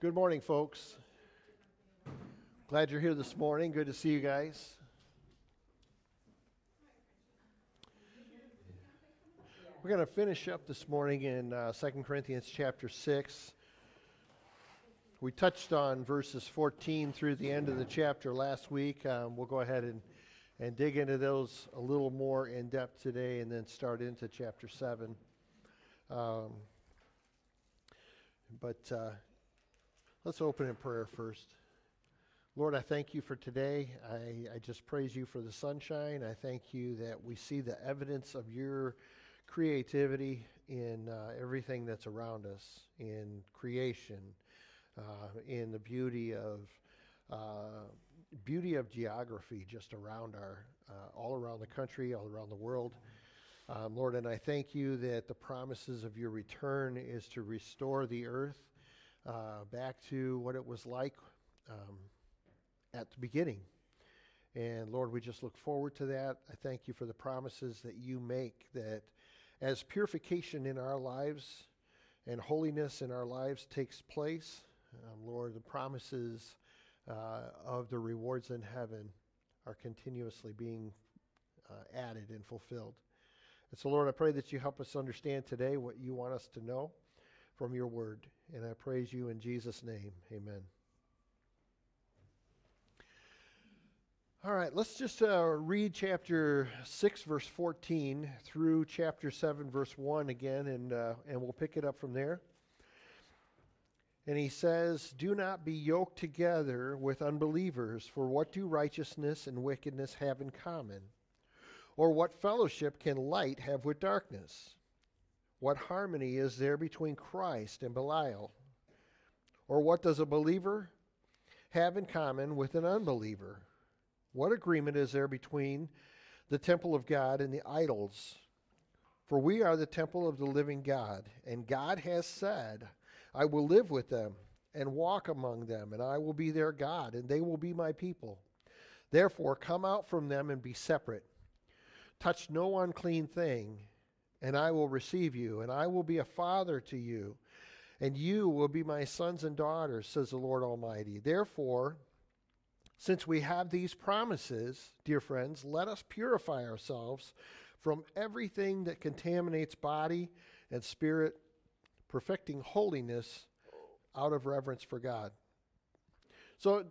Good morning, folks. Glad you're here this morning. Good to see you guys. We're going to finish up this morning in uh, 2 Corinthians chapter 6. We touched on verses 14 through the end of the chapter last week. Um, we'll go ahead and, and dig into those a little more in depth today and then start into chapter 7. Um, but uh, let's open in prayer first. Lord, I thank you for today. I, I just praise you for the sunshine. I thank you that we see the evidence of your creativity in uh, everything that's around us, in creation, uh, in the beauty of uh, beauty of geography just around our, uh, all around the country, all around the world. Um, Lord, and I thank you that the promises of your return is to restore the earth uh, back to what it was like um, at the beginning. And Lord, we just look forward to that. I thank you for the promises that you make that as purification in our lives and holiness in our lives takes place, um, Lord, the promises uh, of the rewards in heaven are continuously being uh, added and fulfilled. And so, Lord, I pray that you help us understand today what you want us to know from your word. And I praise you in Jesus' name. Amen. All right, let's just uh, read chapter 6, verse 14 through chapter 7, verse 1 again, and, uh, and we'll pick it up from there. And he says, Do not be yoked together with unbelievers, for what do righteousness and wickedness have in common? Or what fellowship can light have with darkness? What harmony is there between Christ and Belial? Or what does a believer have in common with an unbeliever? What agreement is there between the temple of God and the idols? For we are the temple of the living God, and God has said, I will live with them and walk among them, and I will be their God, and they will be my people. Therefore, come out from them and be separate Touch no unclean thing, and I will receive you, and I will be a father to you, and you will be my sons and daughters, says the Lord Almighty. Therefore, since we have these promises, dear friends, let us purify ourselves from everything that contaminates body and spirit, perfecting holiness out of reverence for God. So,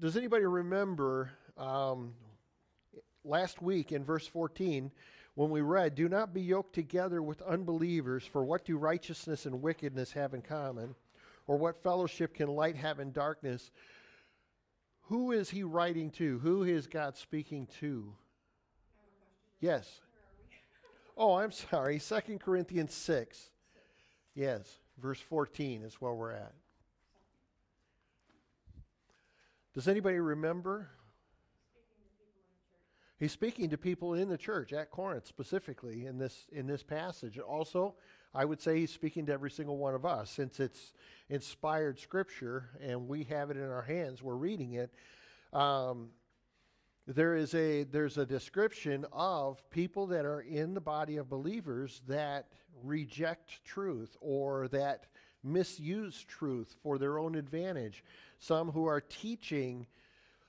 does anybody remember um, last week in verse 14 when we read, Do not be yoked together with unbelievers, for what do righteousness and wickedness have in common? Or what fellowship can light have in darkness? Who is he writing to? Who is God speaking to? Yes. Oh, I'm sorry. Second Corinthians 6. Yes, verse 14 is where we're at. Does anybody remember He's speaking to people in the church at Corinth specifically in this in this passage. Also, I would say he's speaking to every single one of us since it's inspired scripture and we have it in our hands. We're reading it. Um, there is a there's a description of people that are in the body of believers that reject truth or that misuse truth for their own advantage. Some who are teaching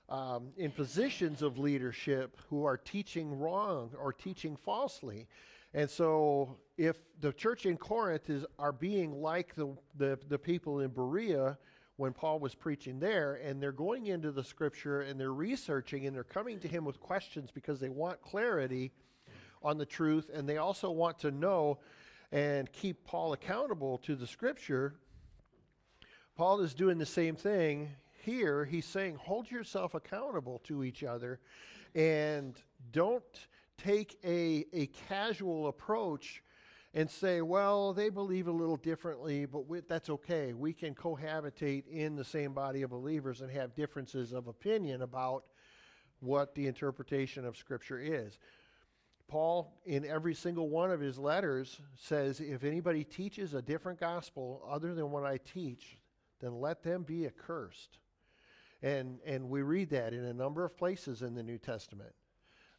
um, in positions of leadership who are teaching wrong or teaching falsely. And so, if the church in Corinth is are being like the, the, the people in Berea when Paul was preaching there, and they're going into the scripture and they're researching and they're coming to him with questions because they want clarity on the truth, and they also want to know and keep Paul accountable to the scripture. Paul is doing the same thing here he's saying hold yourself accountable to each other and don't take a, a casual approach and say, well, they believe a little differently, but we, that's okay. We can cohabitate in the same body of believers and have differences of opinion about what the interpretation of Scripture is. Paul, in every single one of his letters, says if anybody teaches a different gospel other than what I teach, then let them be accursed. And, and we read that in a number of places in the New Testament.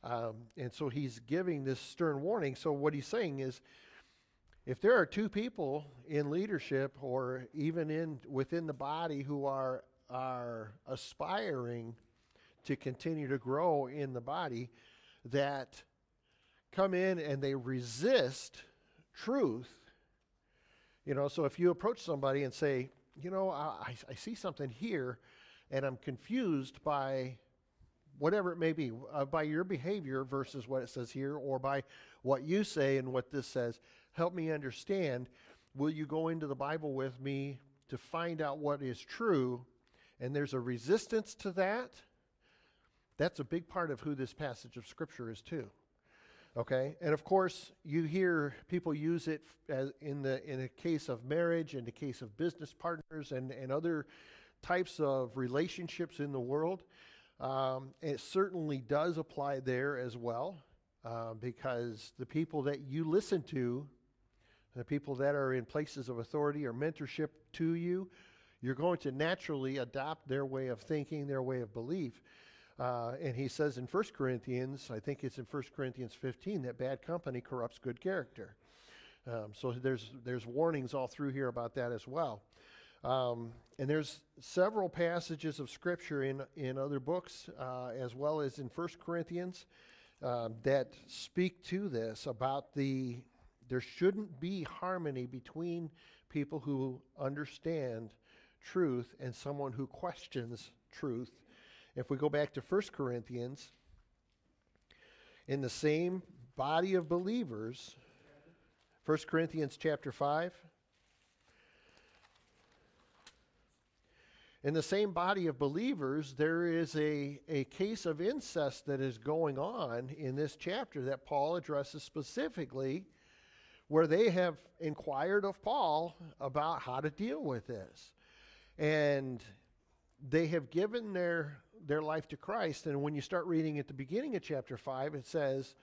Um, and so he's giving this stern warning. So what he's saying is, if there are two people in leadership or even in within the body who are are aspiring to continue to grow in the body that come in and they resist truth you know so if you approach somebody and say you know i, I see something here and i'm confused by whatever it may be uh, by your behavior versus what it says here or by what you say and what this says help me understand. Will you go into the Bible with me to find out what is true? And there's a resistance to that. That's a big part of who this passage of Scripture is, too. Okay? And of course, you hear people use it as in, the, in a case of marriage, in the case of business partners, and, and other types of relationships in the world. Um, it certainly does apply there as well, uh, because the people that you listen to the people that are in places of authority or mentorship to you, you're going to naturally adopt their way of thinking, their way of belief. Uh, and he says in 1 Corinthians, I think it's in 1 Corinthians 15, that bad company corrupts good character. Um, so there's, there's warnings all through here about that as well. Um, and there's several passages of Scripture in, in other books, uh, as well as in 1 Corinthians, uh, that speak to this about the there shouldn't be harmony between people who understand truth and someone who questions truth. If we go back to 1 Corinthians, in the same body of believers, 1 Corinthians chapter 5, in the same body of believers, there is a, a case of incest that is going on in this chapter that Paul addresses specifically where they have inquired of Paul about how to deal with this. And they have given their their life to Christ. And when you start reading at the beginning of chapter 5, it says,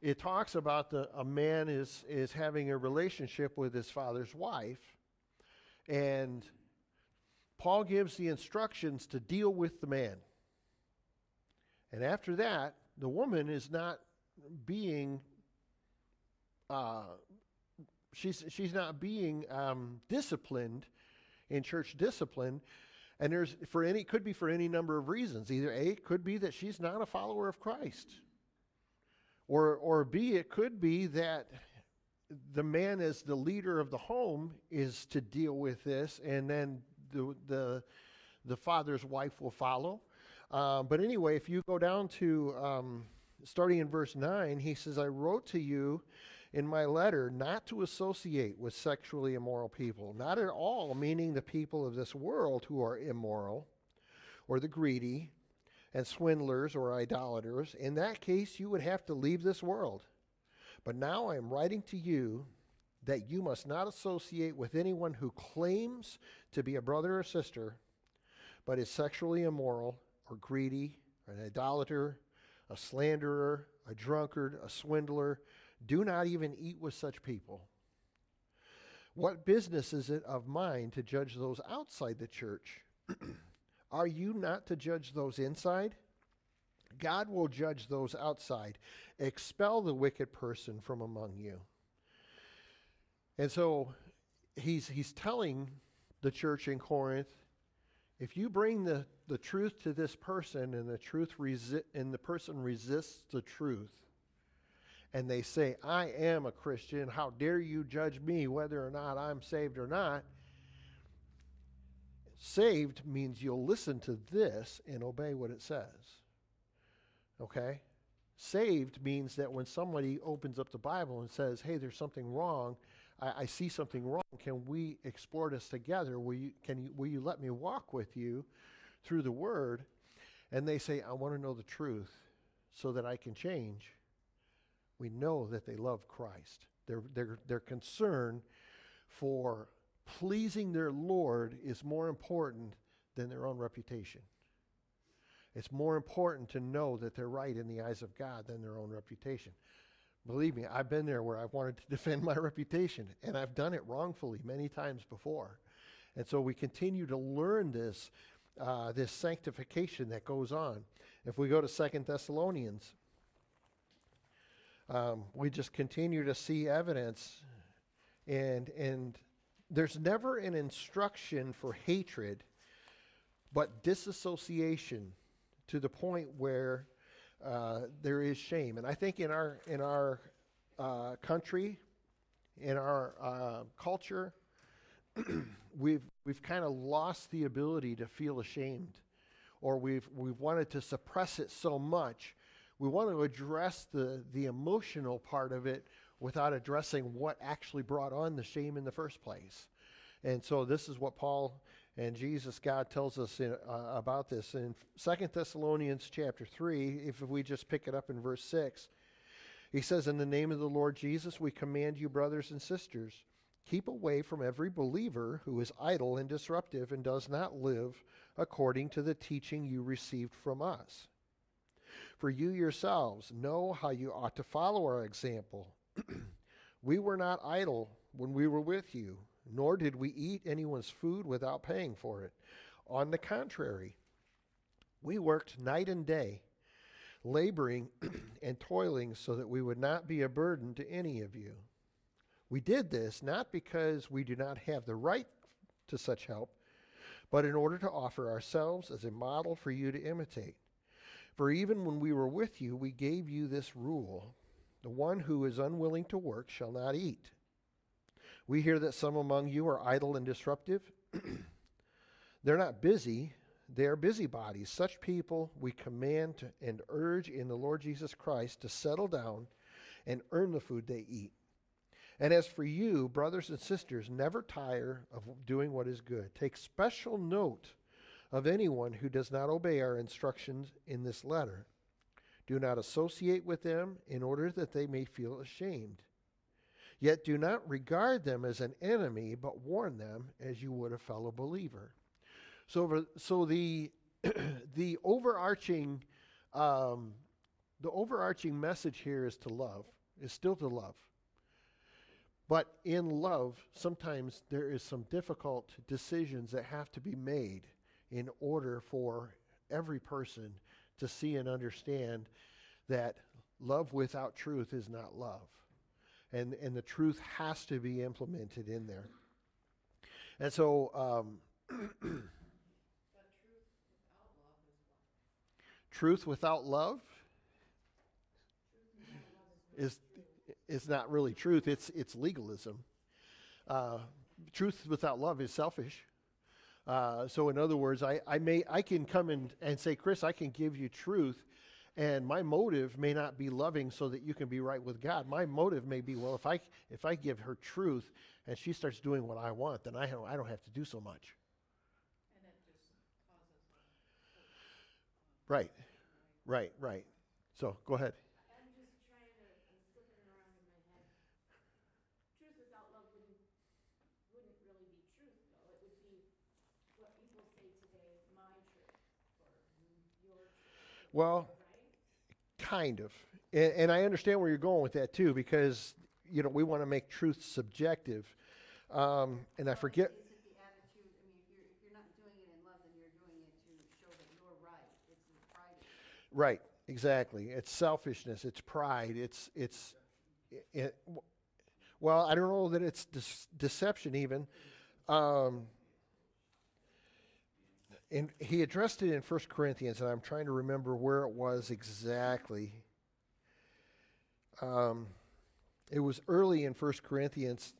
it talks about the, a man is, is having a relationship with his father's wife. And Paul gives the instructions to deal with the man. And after that, the woman is not being uh, she's she's not being um, disciplined in church discipline. And there's for any could be for any number of reasons. Either a it could be that she's not a follower of christ. Or or b it could be that the man as the leader of the home is to deal with this. And then the the the father's wife will follow uh, but anyway if you go down to um, starting in verse 9 he says i wrote to you in my letter not to associate with sexually immoral people, not at all meaning the people of this world who are immoral, or the greedy, and swindlers or idolaters. In that case, you would have to leave this world. But now I am writing to you that you must not associate with anyone who claims to be a brother or sister, but is sexually immoral, or greedy, or an idolater, a slanderer, a drunkard, a swindler do not even eat with such people. What business is it of mine to judge those outside the church? Are you not to judge those inside? God will judge those outside. Expel the wicked person from among you. And so he's, he's telling the church in Corinth if you bring the, the truth to this person and the truth resi- and the person resists the truth, and they say, I am a Christian, how dare you judge me whether or not I'm saved or not? Saved means you'll listen to this and obey what it says. Okay? Saved means that when somebody opens up the Bible and says, hey, there's something wrong, I, I see something wrong, can we explore this together? Will you, can you, will you let me walk with you through the Word? And they say, I want to know the truth so that I can change we know that they love Christ. Their, their, their concern for pleasing their Lord is more important than their own reputation. It's more important to know that they're right in the eyes of God than their own reputation. Believe me, I've been there where I've wanted to defend my reputation, and I've done it wrongfully many times before. And so we continue to learn this, uh, this sanctification that goes on. If we go to Second Thessalonians um, we just continue to see evidence And, and there's never an instruction for hatred, but disassociation to the point where uh, there is shame. And I think in our, in our uh, country, in our uh, culture, we've, we've kind of lost the ability to feel ashamed, or we've, we've wanted to suppress it so much. We want to address the, the emotional part of it without addressing what actually brought on the shame in the first place. And so this is what Paul and Jesus, God tells us in, uh, about this in Second Thessalonians chapter 3, if we just pick it up in verse 6. He says, In the name of the Lord Jesus, we command you, brothers and sisters, keep away from every believer who is idle and disruptive and does not live according to the teaching you received from us. For you yourselves know how you ought to follow our example. we were not idle when we were with you, nor did we eat anyone's food without paying for it. On the contrary, we worked night and day, laboring and toiling so that we would not be a burden to any of you. We did this not because we do not have the right to such help, but in order to offer ourselves as a model for you to imitate. For even when we were with you, we gave you this rule the one who is unwilling to work shall not eat. We hear that some among you are idle and disruptive. They're not busy, they are busybodies. Such people we command and urge in the Lord Jesus Christ to settle down and earn the food they eat. And as for you, brothers and sisters, never tire of doing what is good. Take special note of anyone who does not obey our instructions in this letter. Do not associate with them in order that they may feel ashamed. Yet do not regard them as an enemy, but warn them as you would a fellow believer. So, so the the overarching um, the overarching message here is to love, is still to love. But in love, sometimes there is some difficult decisions that have to be made in order for every person to see and understand that love without truth is not love. And, and the truth has to be implemented in there. And so, um, truth without love is is not really truth. It's it's legalism. Uh, truth without love is selfish. Uh, so in other words, I, I may I can come in and say, Chris, I can give you truth, and my motive may not be loving so that you can be right with God. My motive may be, well, if I if I give her truth and she starts doing what I want, then I don't I don't have to do so much. Right, right, right. So go ahead. Well, kind of. And, and, I understand where you're going with that too, because, you know, we want to make truth subjective. Um, and I forget. Right, exactly. It's selfishness, it's pride, it's, it's, it, well, I don't know that it's deception even. Um, and he addressed it in 1 Corinthians, and I'm trying to remember where it was exactly. Um, it was early in 1 Corinthians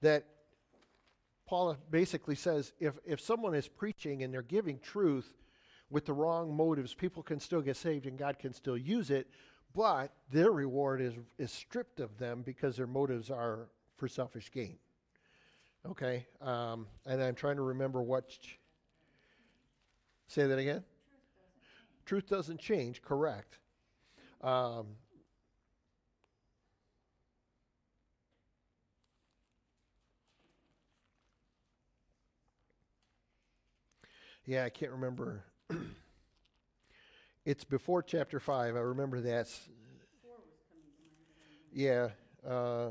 that Paul basically says if, if someone is preaching and they're giving truth with the wrong motives, people can still get saved and God can still use it, but their reward is, is stripped of them because their motives are for selfish gain. Okay? Um, and I'm trying to remember what. Ch- Say that again? Truth doesn't change, correct. Um, yeah, I can't remember. it's before chapter 5. I remember that. Yeah. Uh,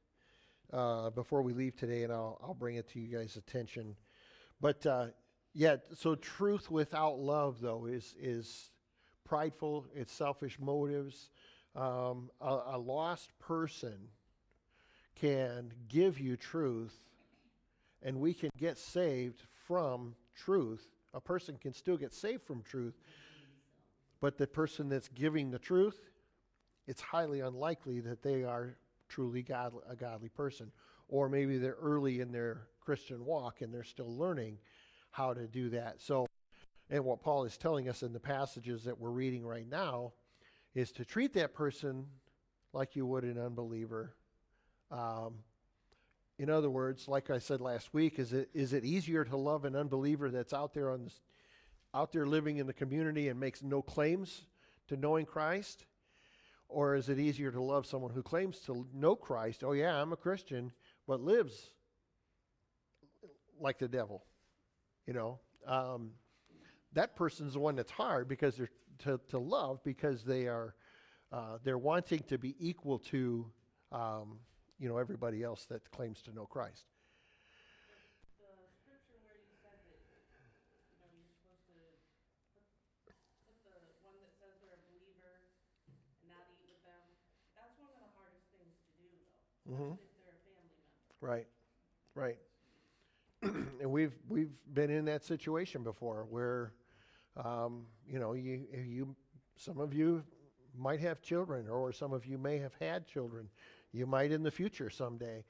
uh, before we leave today, and I'll I'll bring it to you guys' attention. But uh, yeah, so truth without love though is is prideful. It's selfish motives. Um, a, a lost person can give you truth and we can get saved from truth. A person can still get saved from truth, but the person that's giving the truth, it's highly unlikely that they are truly god, a godly person. Or maybe they're early in their Christian walk and they're still learning how to do that. So, and what Paul is telling us in the passages that we're reading right now is to treat that person like you would an unbeliever. Um, in other words, like I said last week, is it is it easier to love an unbeliever that's out there on this, out there living in the community and makes no claims to knowing Christ, or is it easier to love someone who claims to know Christ? Oh yeah, I'm a Christian, but lives like the devil. You know, um, that person's the one that's hard because they're to, to love because they are uh, they're wanting to be equal to um, you know everybody else that claims to know Christ. the scripture where you said that, you know, you're supposed to put, put the one that says they're a believer and not eat with them, that's one of the hardest things to do though, Mm-hmm. if they're a family member. Right, right. and we've we've been in that situation before where, um, you know, you you some of you might have children, or some of you may have had children. You might in the future someday,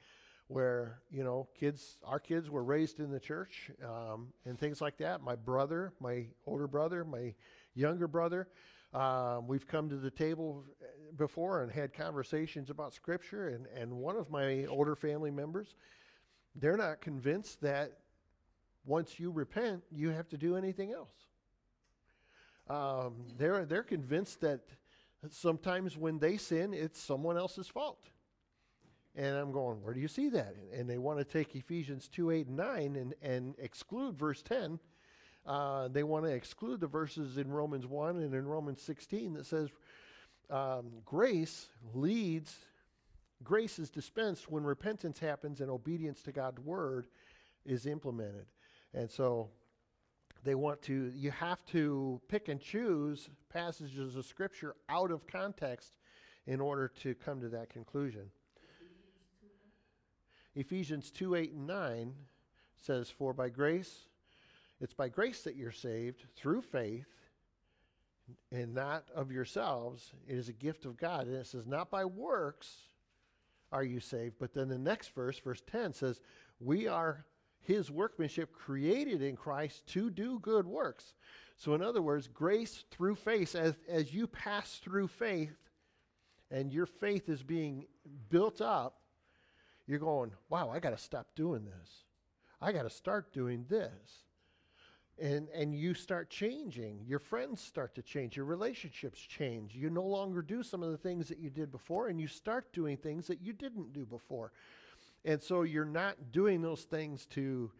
where you know kids, our kids were raised in the church um, and things like that. My brother, my older brother, my younger brother. Um, we've come to the table before and had conversations about Scripture, and, and one of my older family members, they're not convinced that once you repent, you have to do anything else. Um, they're, they're convinced that sometimes when they sin, it's someone else's fault. And I'm going, where do you see that? And they want to take Ephesians 2 8 and 9 and, and exclude verse 10. Uh, they want to exclude the verses in Romans 1 and in Romans 16 that says um, grace leads, grace is dispensed when repentance happens and obedience to God's word is implemented. And so they want to, you have to pick and choose passages of Scripture out of context in order to come to that conclusion. Ephesians 2 8 and 9 says, For by grace, it's by grace that you're saved through faith and not of yourselves. It is a gift of God. And it says, Not by works are you saved. But then the next verse, verse 10, says, We are his workmanship created in Christ to do good works. So, in other words, grace through faith, as, as you pass through faith and your faith is being built up, you're going, wow, I got to stop doing this. I got to start doing this. And, and you start changing. Your friends start to change. Your relationships change. You no longer do some of the things that you did before, and you start doing things that you didn't do before. And so you're not doing those things to,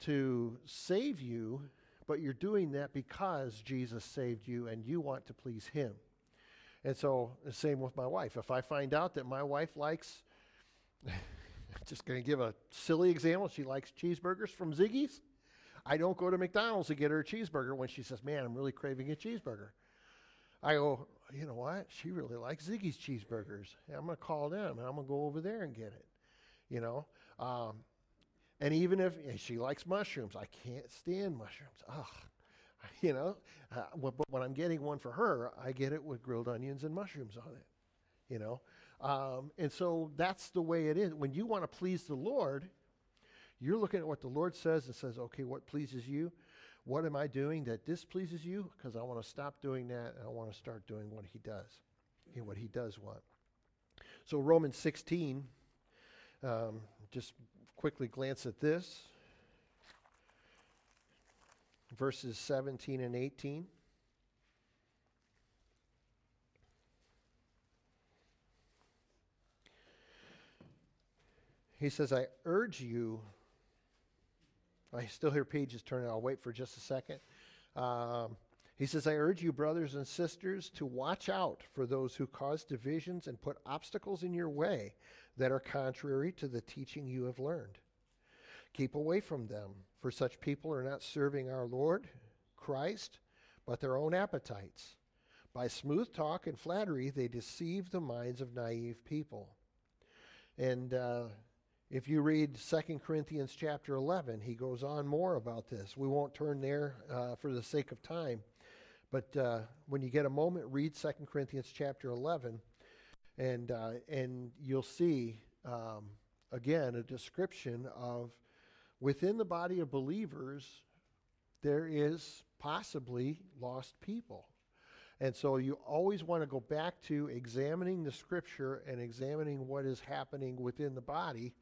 to save you, but you're doing that because Jesus saved you and you want to please Him. And so, the same with my wife. If I find out that my wife likes, just going to give a silly example, she likes cheeseburgers from Ziggy's. I don't go to McDonald's to get her a cheeseburger when she says, Man, I'm really craving a cheeseburger. I go, You know what? She really likes Ziggy's cheeseburgers. I'm going to call them and I'm going to go over there and get it. You know? Um, and even if yeah, she likes mushrooms, I can't stand mushrooms. Ugh. You know? Uh, but when I'm getting one for her, I get it with grilled onions and mushrooms on it. You know? Um, and so that's the way it is. When you want to please the Lord, you're looking at what the Lord says and says, okay, what pleases you? What am I doing that displeases you? Because I want to stop doing that and I want to start doing what He does, and what He does want. So, Romans 16, um, just quickly glance at this verses 17 and 18. he says, I urge you. I still hear pages turning. I'll wait for just a second. Um, he says, I urge you, brothers and sisters, to watch out for those who cause divisions and put obstacles in your way that are contrary to the teaching you have learned. Keep away from them, for such people are not serving our Lord, Christ, but their own appetites. By smooth talk and flattery, they deceive the minds of naive people. And uh, if you read 2 Corinthians chapter 11, he goes on more about this. We won't turn there uh, for the sake of time. But uh, when you get a moment, read 2 Corinthians chapter 11, and, uh, and you'll see, um, again, a description of within the body of believers, there is possibly lost people. And so you always want to go back to examining the scripture and examining what is happening within the body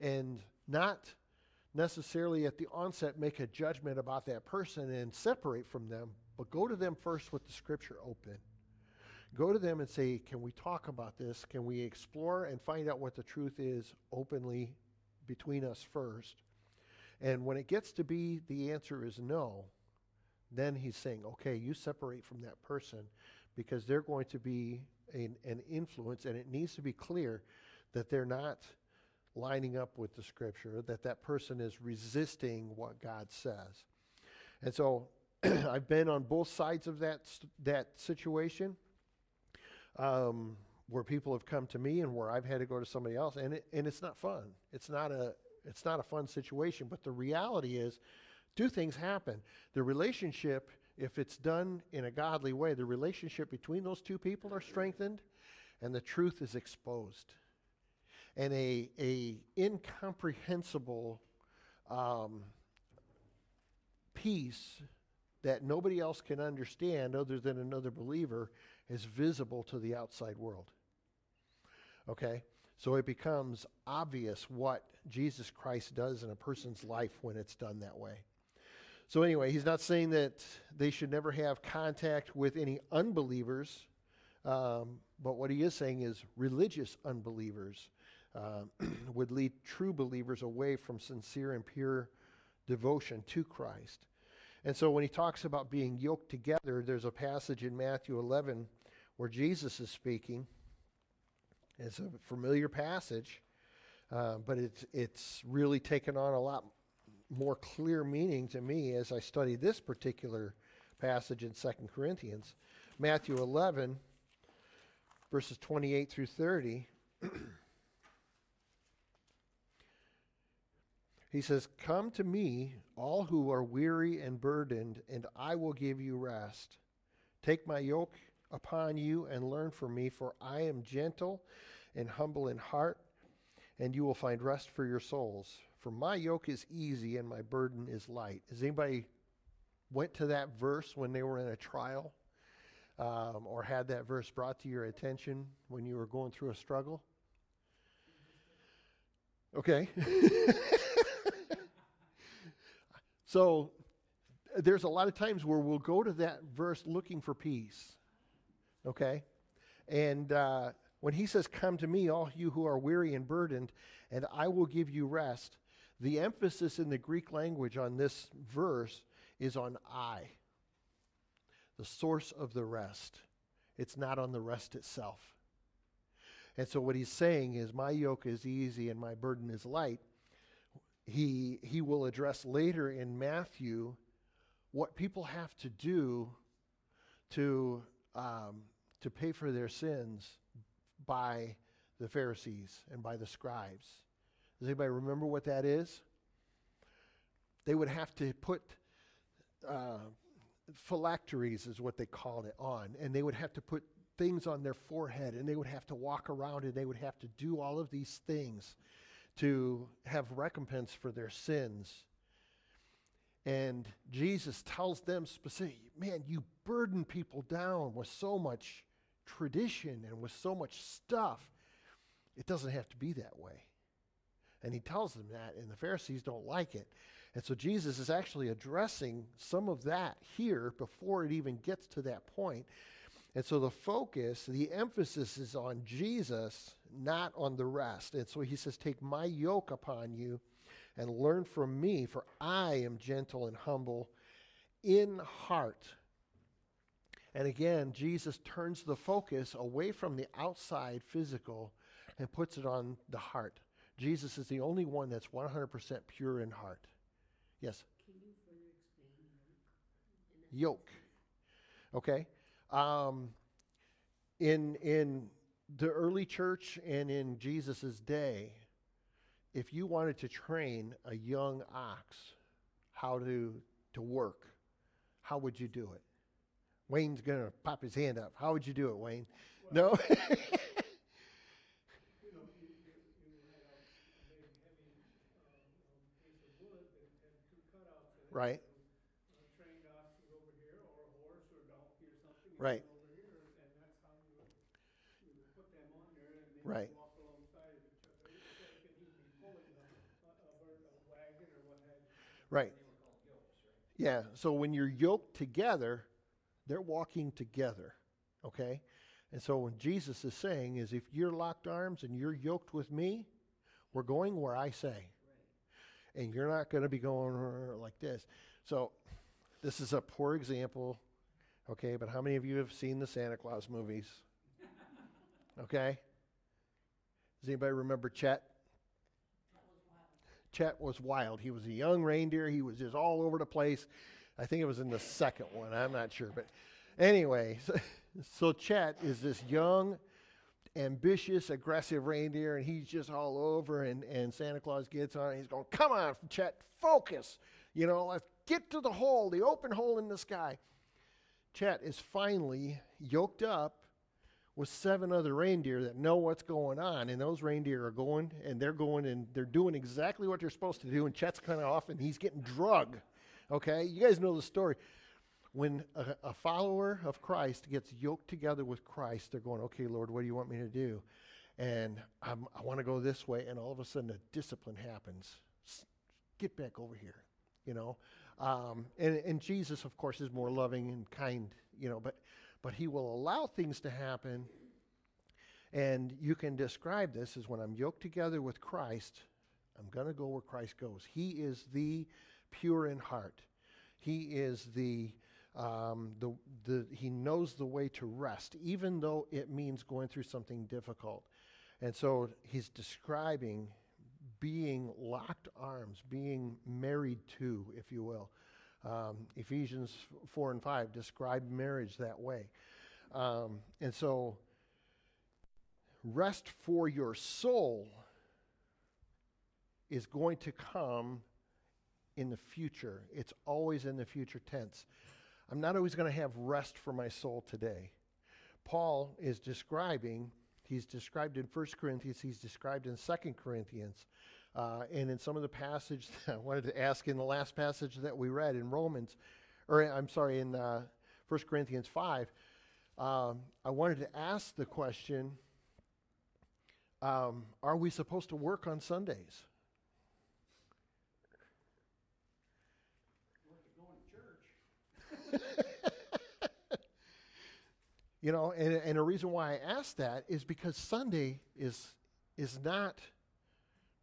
and not necessarily at the onset make a judgment about that person and separate from them, but go to them first with the scripture open. Go to them and say, Can we talk about this? Can we explore and find out what the truth is openly between us first? And when it gets to be the answer is no, then he's saying, okay, you separate from that person because they're going to be an, an influence, and it needs to be clear that they're not lining up with the scripture, that that person is resisting what God says. And so I've been on both sides of that, that situation um, where people have come to me and where I've had to go to somebody else, and, it, and it's not fun. It's not, a, it's not a fun situation, but the reality is two things happen. The relationship, if it's done in a godly way, the relationship between those two people are strengthened and the truth is exposed. And a, a incomprehensible um, peace that nobody else can understand other than another believer is visible to the outside world. Okay? So it becomes obvious what Jesus Christ does in a person's life when it's done that way. So, anyway, he's not saying that they should never have contact with any unbelievers, um, but what he is saying is religious unbelievers uh, would lead true believers away from sincere and pure devotion to Christ. And so, when he talks about being yoked together, there's a passage in Matthew 11 where Jesus is speaking. It's a familiar passage, uh, but it's, it's really taken on a lot more clear meaning to me as I study this particular passage in 2 Corinthians. Matthew 11, verses 28 through 30. he says, Come to me, all who are weary and burdened, and I will give you rest. Take my yoke upon you and learn from me, for I am gentle and humble in heart, and you will find rest for your souls. For my yoke is easy and my burden is light. Has anybody went to that verse when they were in a trial um, or had that verse brought to your attention when you were going through a struggle? Okay. so there's a lot of times where we'll go to that verse looking for peace. Okay? And uh, when he says, Come to me, all you who are weary and burdened, and I will give you rest, the emphasis in the Greek language on this verse is on I, the source of the rest. It's not on the rest itself. And so what he's saying is, My yoke is easy and my burden is light. He, he will address later in Matthew what people have to do to, um, to pay for their sins by the Pharisees and by the scribes. Does anybody remember what that is? They would have to put uh, phylacteries, is what they called it, on, and they would have to put things on their forehead, and they would have to walk around, and they would have to do all of these things to have recompense for their sins. And Jesus tells them specifically, man, you burden people down with so much tradition and with so much stuff. It doesn't have to be that way. And he tells them that, and the Pharisees don't like it. And so Jesus is actually addressing some of that here before it even gets to that point. And so the focus, the emphasis is on Jesus, not on the rest. And so he says, Take my yoke upon you and learn from me, for I am gentle and humble in heart. And again, Jesus turns the focus away from the outside physical and puts it on the heart. Jesus is the only one that's 100% pure in heart. Yes? Can you further explain yoke? Yoke. Okay? Um, in, in the early church and in Jesus' day, if you wanted to train a young ox how to, to work, how would you do it? Wayne's going to pop his hand up. How would you do it, Wayne? no? you Right. Right. right. Yeah, so when you're yoked together, they're walking together, okay? And so when Jesus is saying is if you're locked arms and you're yoked with me, we're going where I say. And you're not going to be going like this. So this is a poor example, okay? But how many of you have seen the Santa Claus movies? Okay? Does anybody remember Chet? Chet was wild. He was a young reindeer. He was just all over the place. I think it was in the second one. I'm not sure. But anyway, so, Chet is this young, ambitious, aggressive reindeer, and he's just all over. And, and Santa Claus gets on he's going, Come on, Chet, focus. You know, let's get to the hole, the open hole in the sky. Chet is finally yoked up with seven other reindeer that know what's going on, and those reindeer are going and they're going and they're doing exactly what they're supposed to do, and Chet's kind of off and he's getting drug. Okay, you guys know the story. When a, a follower of Christ gets yoked together with Christ, they're going, "Okay, Lord, what do you want me to do?" And I'm, I want to go this way, and all of a sudden, a discipline happens. Get back over here, you know. Um, and, and Jesus, of course, is more loving and kind, you know, but but he will allow things to happen. And you can describe this as when I'm yoked together with Christ, I'm going to go where Christ goes. He is the pure in heart. He is the, um, the, the, he knows the way to rest, even though it means going through something difficult. And so he's describing being locked arms, being married to, if you will. Um, Ephesians 4 and 5 describe marriage that way. Um, and so, rest for your soul is going to come in the future. It's always in the future tense. I'm not always going to have rest for my soul today. Paul is describing, he's described in 1 Corinthians, he's described in 2 Corinthians. Uh, and in some of the passage I wanted to ask in the last passage that we read in Romans, or I'm sorry, in uh, 1 Corinthians 5, um, I wanted to ask the question um, Are we supposed to work on Sundays? You know, and, and a reason why I ask that is because Sunday is, is not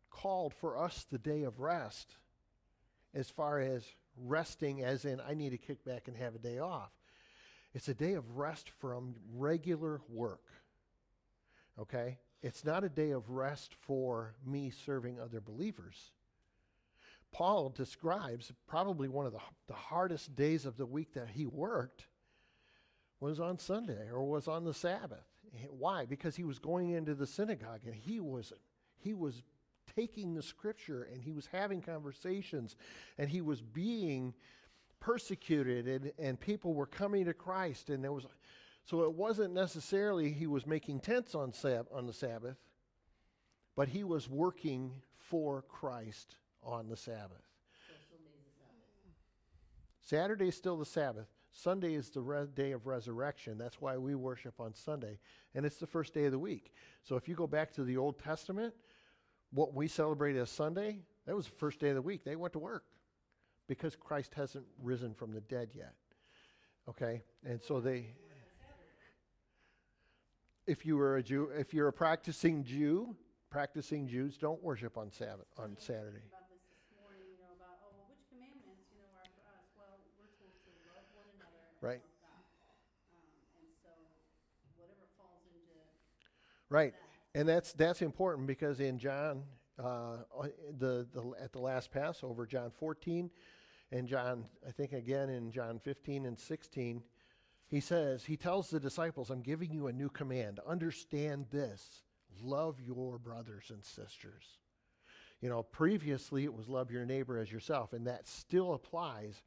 called for us the day of rest as far as resting, as in, I need to kick back and have a day off. It's a day of rest from regular work. Okay? It's not a day of rest for me serving other believers. Paul describes probably one of the, the hardest days of the week that he worked was on Sunday or was on the Sabbath. Why? Because he was going into the synagogue and he wasn't. he was taking the scripture and he was having conversations and he was being persecuted and, and people were coming to Christ and there was so it wasn't necessarily he was making tents on sab- on the Sabbath, but he was working for Christ on the Sabbath. So the Sabbath. Saturday is still the Sabbath. Sunday is the day of resurrection. That's why we worship on Sunday. And it's the first day of the week. So if you go back to the Old Testament, what we celebrate as Sunday, that was the first day of the week. They went to work because Christ hasn't risen from the dead yet. Okay? And so they. if you were a Jew, if you're a practicing Jew, practicing Jews don't worship on Sabbath on Saturday. About this this morning, you know, about, oh, well, which commandments, you know, are for us? Well, we're told to love one another and Right. love God. Um, and so, whatever falls into Right. And that's that's important because in John, uh, uh, the the at the last Passover, John 14, and John, I think again in John 15 and 16, he says he tells the disciples, "I'm giving you a new command. Understand this: love your brothers and sisters." You know, previously it was love your neighbor as yourself, and that still applies.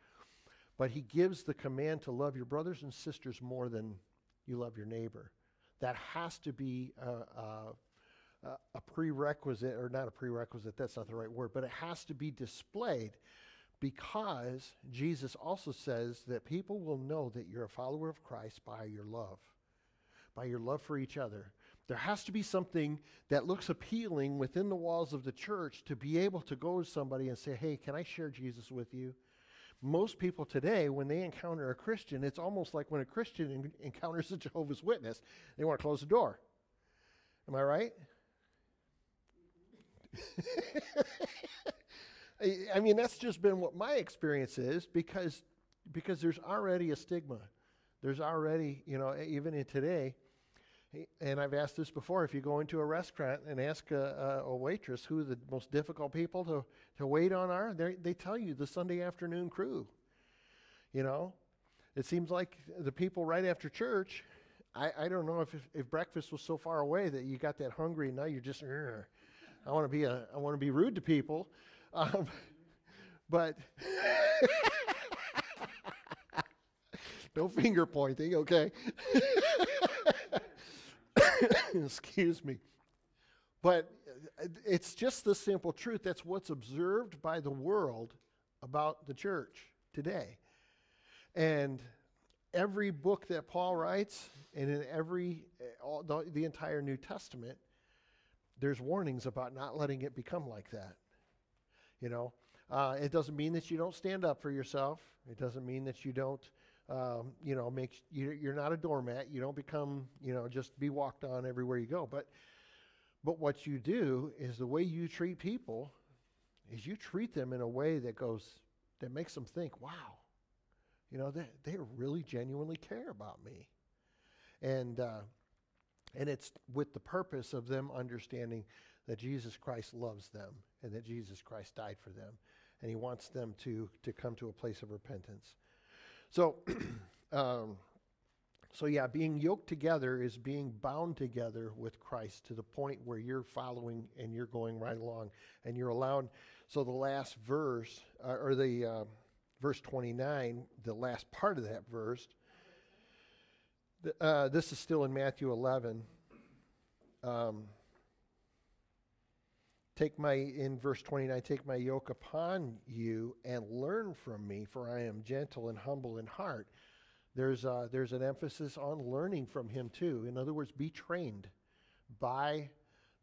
But he gives the command to love your brothers and sisters more than you love your neighbor that has to be a, a, a- prerequisite, or not a prerequisite, that's not the right word, but it has to be displayed because Jesus also says that people will know that you're a follower of Christ by your love, by your love for each other. There has to be something that looks appealing within the walls of the church to be able to go to somebody and say, hey, can I share Jesus with you? Most people today, when they encounter a Christian, it's almost like when a Christian en- encounters a Jehovah's Witness, they want to close the door. Am I right? I mean, that's just been what my experience is because because there's already a stigma. There's already, you know, even in today, and I've asked this before. If you go into a restaurant and ask a, a, a waitress who the most difficult people to, to wait on are, they tell you the Sunday afternoon crew. You know, it seems like the people right after church. I, I don't know if, if breakfast was so far away that you got that hungry and now you're just. I want to be a I want to be rude to people, um, but no finger pointing. Okay. Excuse me. But it's just the simple truth. That's what's observed by the world about the church today. And every book that Paul writes, and in every, uh, all, the, the entire New Testament, there's warnings about not letting it become like that. You know, uh, it doesn't mean that you don't stand up for yourself. It doesn't mean that you don't um, you know, make you, you're not a doormat. You don't become, you know, just be walked on everywhere you go. But, but what you do is the way you treat people is you treat them in a way that goes that makes them think, wow, you know, they they really genuinely care about me, and uh, and it's with the purpose of them understanding that Jesus Christ loves them and that Jesus Christ died for them, and He wants them to to come to a place of repentance. So, um, so yeah, being yoked together is being bound together with Christ to the point where you're following and you're going right along, and you're allowed. So the last verse, uh, or the uh, verse 29, the last part of that verse. Uh, this is still in Matthew 11. Um, Take my, in verse 29, take my yoke upon you and learn from me, for I am gentle and humble in heart. There's, uh, there's an emphasis on learning from him too. In other words, be trained by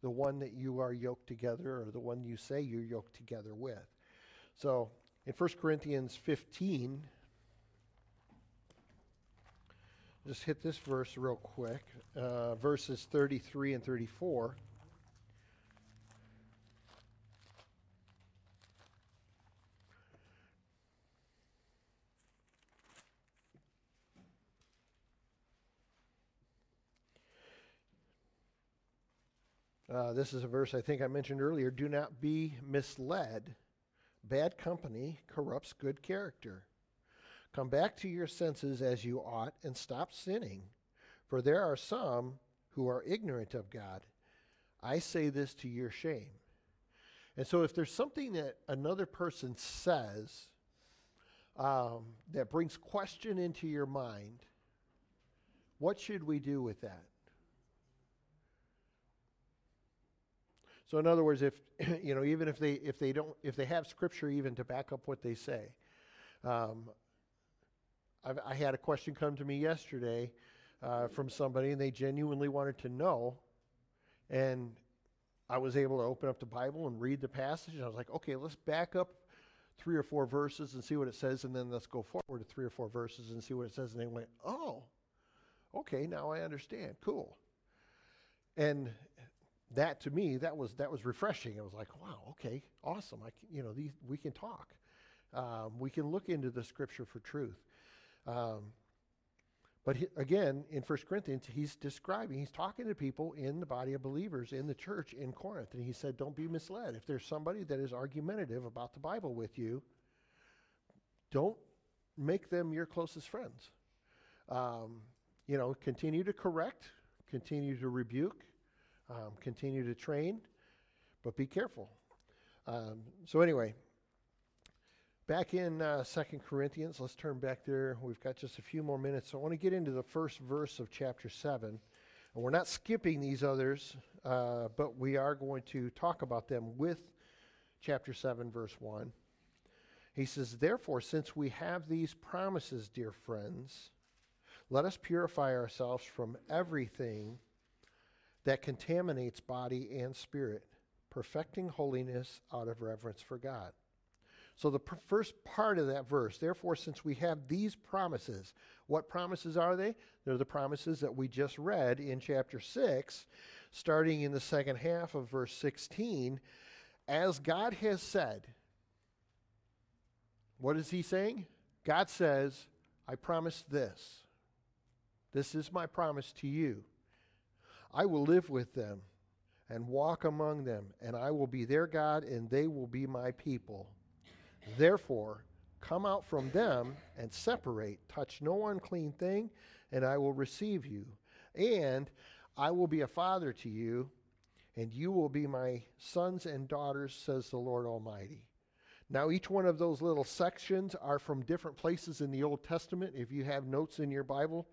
the one that you are yoked together or the one you say you're yoked together with. So in 1 Corinthians 15, just hit this verse real quick, uh, verses 33 and 34. Uh, this is a verse I think I mentioned earlier. Do not be misled. Bad company corrupts good character. Come back to your senses as you ought and stop sinning, for there are some who are ignorant of God. I say this to your shame. And so, if there's something that another person says um, that brings question into your mind, what should we do with that? So in other words, if you know, even if they if they don't if they have scripture even to back up what they say, um, I've, I had a question come to me yesterday uh, from somebody, and they genuinely wanted to know, and I was able to open up the Bible and read the passage. And I was like, okay, let's back up three or four verses and see what it says, and then let's go forward to three or four verses and see what it says. And they went, oh, okay, now I understand. Cool. and that to me that was that was refreshing. It was like, wow, okay, awesome. I can, you know these we can talk, um, we can look into the scripture for truth. Um, but he, again, in 1 Corinthians, he's describing, he's talking to people in the body of believers in the church in Corinth. And he said, Don't be misled. If there's somebody that is argumentative about the Bible with you, don't make them your closest friends. Um, you know, continue to correct, continue to rebuke, um, continue to train, but be careful. Um, so, anyway, back in uh, 2 Corinthians, let's turn back there. We've got just a few more minutes. So, I want to get into the first verse of chapter 7. And we're not skipping these others, uh, but we are going to talk about them with chapter 7, verse 1. He says, Therefore, since we have these promises, dear friends, let us purify ourselves from everything that contaminates body and spirit, perfecting holiness out of reverence for God. So, the pr- first part of that verse, therefore, since we have these promises, what promises are they? They're the promises that we just read in chapter 6, starting in the second half of verse 16. As God has said, what is he saying? God says, I promise this. This is my promise to you. I will live with them and walk among them, and I will be their God, and they will be my people. Therefore, come out from them and separate. Touch no unclean thing, and I will receive you. And I will be a father to you, and you will be my sons and daughters, says the Lord Almighty. Now, each one of those little sections are from different places in the Old Testament. If you have notes in your Bible,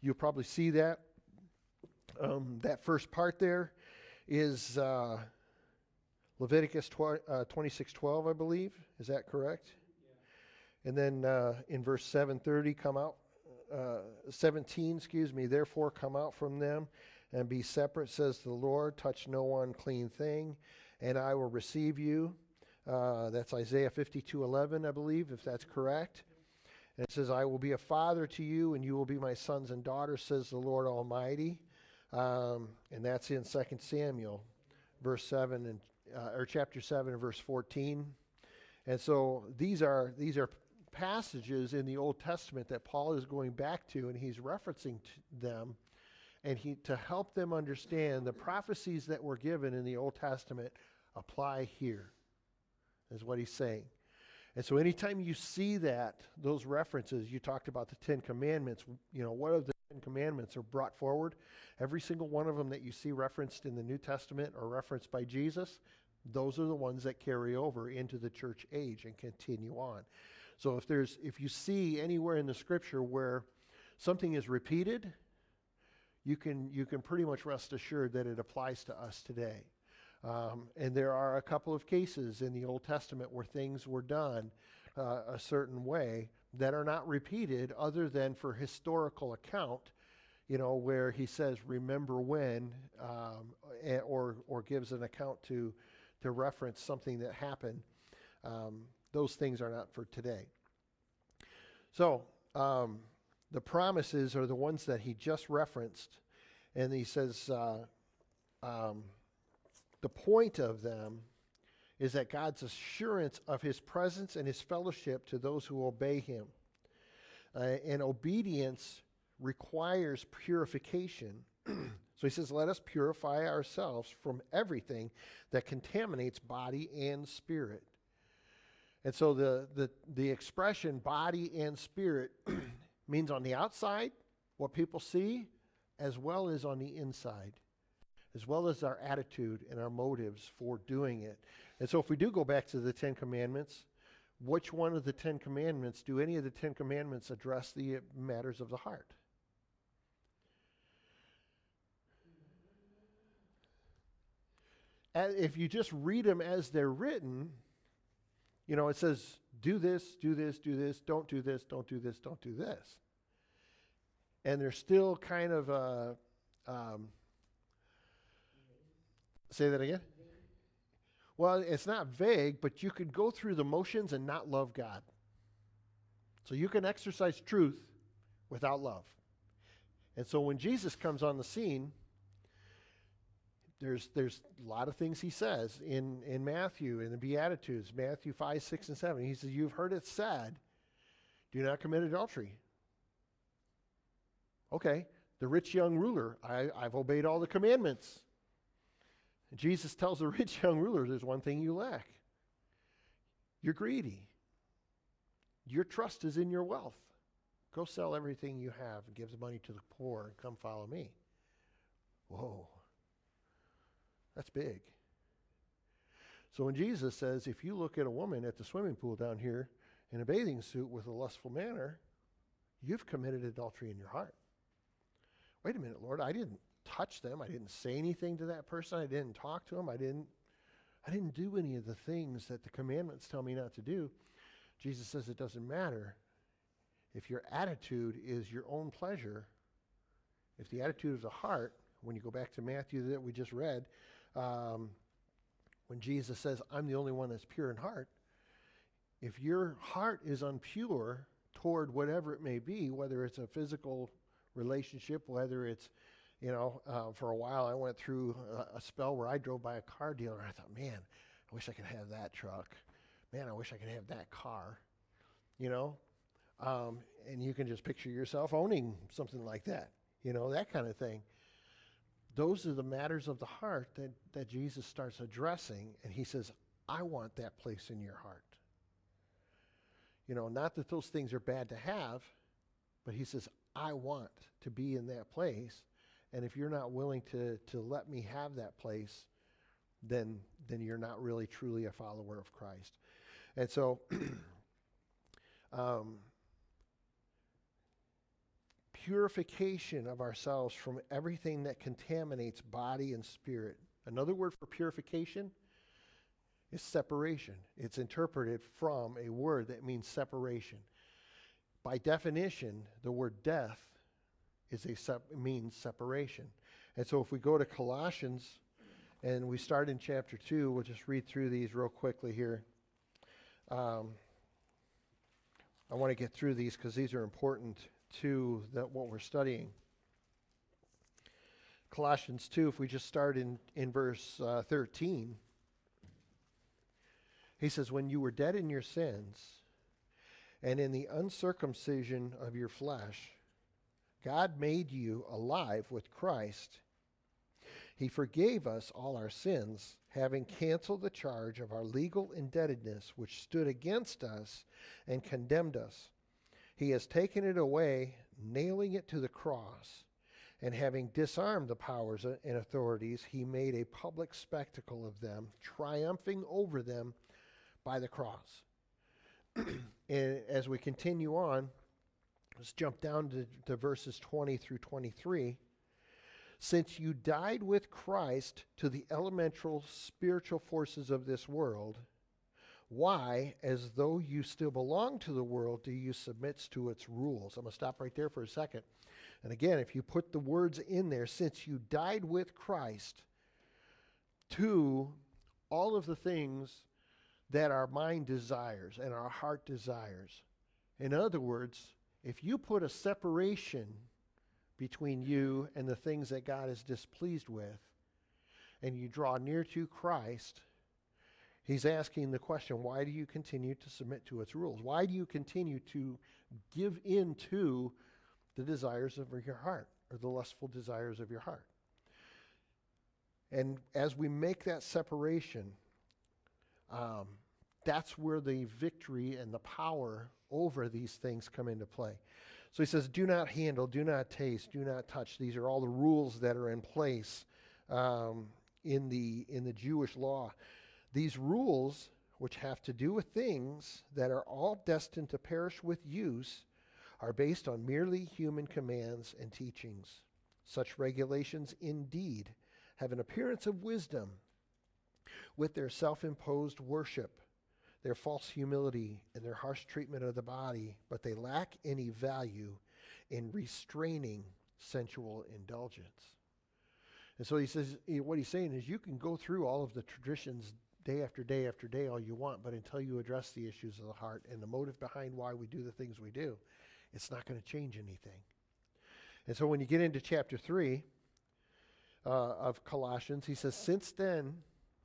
you'll probably see that. Um, that first part there is uh, Leviticus tw- uh, 26:12, I believe. Is that correct? And then uh, in verse 7:30, come out. Uh, 17, excuse me. Therefore, come out from them and be separate, says the Lord. Touch no unclean thing, and I will receive you. Uh, that's Isaiah 52:11, I believe, if that's correct. And it says, I will be a father to you, and you will be my sons and daughters, says the Lord Almighty. Um, and that's in 2 Samuel, verse 7 and uh, or chapter 7 and verse 14. And so these are these are passages in the Old Testament that Paul is going back to and he's referencing them and he to help them understand the prophecies that were given in the Old Testament apply here. Is what he's saying. And so anytime you see that, those references, you talked about the Ten Commandments, you know, what of the Ten Commandments are brought forward? Every single one of them that you see referenced in the New Testament or referenced by Jesus, those are the ones that carry over into the church age and continue on. So if there's if you see anywhere in the scripture where something is repeated, you can you can pretty much rest assured that it applies to us today. Um, and there are a couple of cases in the Old Testament where things were done uh, a certain way that are not repeated other than for historical account, you know, where he says, remember when, um, eh, or, or gives an account to, to reference something that happened. Um, those things are not for today. So, um, the promises are the ones that he just referenced. And he says, uh, um, the point of them is that God's assurance of his presence and his fellowship to those who obey him. Uh, and obedience requires purification. so he says, Let us purify ourselves from everything that contaminates body and spirit. And so the, the, the expression body and spirit means on the outside, what people see, as well as on the inside as well as our attitude and our motives for doing it. And so, if we do go back to the Ten Commandments, which one of the Ten Commandments do any of the Ten Commandments address the matters of the heart? And if you just read them as they're written, you know, it says, do this, do this, do this, don't do this, don't do this, don't do this. And they're still kind of a. Um, Say that again? Well, it's not vague, but you could go through the motions and not love God. So you can exercise truth without love. And so when Jesus comes on the scene, there's there's a lot of things he says in in Matthew in the Beatitudes, Matthew five, six, and seven. He says, "You've heard it said, do not commit adultery." Okay, the rich young ruler, I, I've obeyed all the commandments. Jesus tells the rich young ruler, "There's one thing you lack. You're greedy. Your trust is in your wealth. Go sell everything you have and give the money to the poor and come follow me." Whoa. That's big. So when Jesus says, if you look at a woman at the swimming pool down here in a bathing suit with a lustful manner, you've committed adultery in your heart. Wait a minute, Lord, I didn't touch them. I didn't say anything to that person. I didn't talk to them. I didn't I didn't do any of the things that the commandments tell me not to do. Jesus says it doesn't matter if your attitude is your own pleasure. If the attitude of the heart, when you go back to Matthew that we just read, um, when Jesus says, I'm the only one that's pure in heart, if your heart is unpure toward whatever it may be, whether it's a physical relationship, whether it's, you know, uh, for a while I went through a, a spell where I drove by a car dealer and I thought, man, I wish I could have that truck. Man, I wish I could have that car. You know? Um, and you can just picture yourself owning something like that, you know, that kind of thing those are the matters of the heart that, that Jesus starts addressing, and he says, I want that place in your heart. You know, not that those things are bad to have, but he says, I want to be in that place. And if you're not willing to, to let me have that place, then, then you're not really truly a follower of Christ. And so, um, purification of ourselves from everything that contaminates body and spirit. Another word for purification is separation. It's interpreted from a word that means separation. By definition, the word death is a sep- means separation. And so if we go to Colossians and we start in chapter 2, we'll just read through these real quickly here. Um, I want to get through these because these are important to that what we're studying. Colossians 2, if we just start in, in verse uh, 13, he says, When you were dead in your sins and in the uncircumcision of your flesh, God made you alive with Christ. He forgave us all our sins, having canceled the charge of our legal indebtedness which stood against us and condemned us. He has taken it away, nailing it to the cross. And having disarmed the powers and authorities, he made a public spectacle of them, triumphing over them by the cross. and as we continue on, let's jump down to, to verses 20 through 23. Since you died with Christ to the elemental spiritual forces of this world, why, as though you still belong to the world, do you submit to its rules? I'm going to stop right there for a second. And again, if you put the words in there, since you died with Christ to all of the things that our mind desires and our heart desires. In other words, if you put a separation between you and the things that God is displeased with, and you draw near to Christ, He's asking the question why do you continue to submit to its rules? Why do you continue to give in to the desires of your heart or the lustful desires of your heart? And as we make that separation, um, that's where the victory and the power over these things come into play. So he says, Do not handle, do not taste, do not touch. These are all the rules that are in place um, in, the, in the Jewish law. These rules, which have to do with things that are all destined to perish with use, are based on merely human commands and teachings. Such regulations, indeed, have an appearance of wisdom with their self imposed worship, their false humility, and their harsh treatment of the body, but they lack any value in restraining sensual indulgence. And so he says, what he's saying is, you can go through all of the traditions day after day after day all you want, but until you address the issues of the heart and the motive behind why we do the things we do, it's not going to change anything. And so when you get into chapter 3, uh, of Colossians. He says, Since then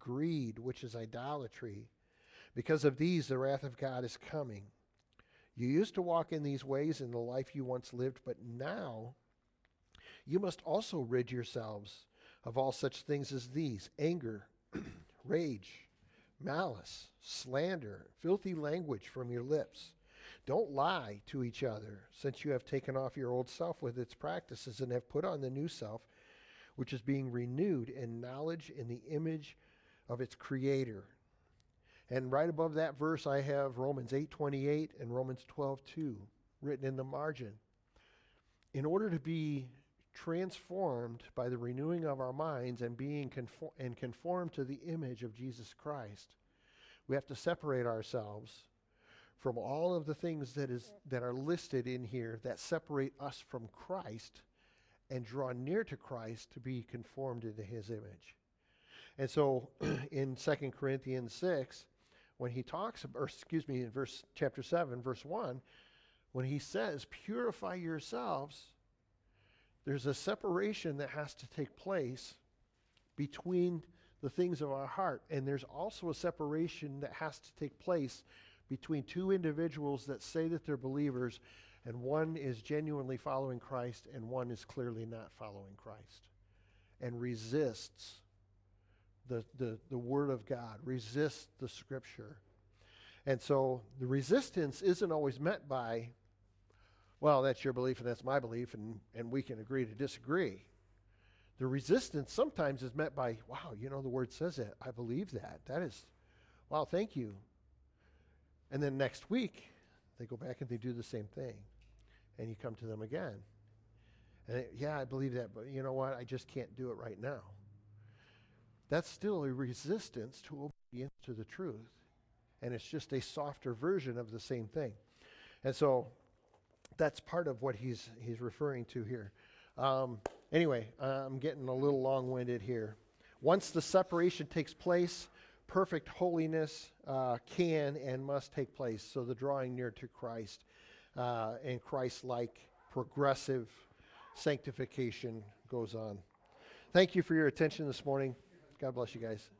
greed, which is idolatry. Because of these, the wrath of God is coming. You used to walk in these ways in the life you once lived, but now you must also rid yourselves of all such things as these anger, rage, malice, slander, filthy language from your lips. Don't lie to each other, since you have taken off your old self with its practices and have put on the new self, which is being renewed in knowledge in the image of its creator. And right above that verse I have Romans 8:28 and Romans 12:2 written in the margin. In order to be transformed by the renewing of our minds and being conform- and conformed to the image of Jesus Christ, we have to separate ourselves from all of the things that is that are listed in here that separate us from Christ and draw near to Christ to be conformed into his image. And so in 2 Corinthians 6, when he talks or excuse me in verse chapter 7 verse 1, when he says purify yourselves, there's a separation that has to take place between the things of our heart. And there's also a separation that has to take place between two individuals that say that they're believers, and one is genuinely following Christ, and one is clearly not following Christ, and resists the, the, the Word of God, resist the Scripture. And so the resistance isn't always met by, well, that's your belief and that's my belief, and, and we can agree to disagree. The resistance sometimes is met by, wow, you know, the Word says that. I believe that. That is, wow, thank you. And then next week, they go back and they do the same thing. And you come to them again. And it, yeah, I believe that, but you know what? I just can't do it right now. That's still a resistance to obedience to the truth. And it's just a softer version of the same thing. And so that's part of what he's, he's referring to here. Um, anyway, I'm getting a little long winded here. Once the separation takes place, perfect holiness uh, can and must take place. So the drawing near to Christ uh, and Christ like progressive sanctification goes on. Thank you for your attention this morning. God bless you guys.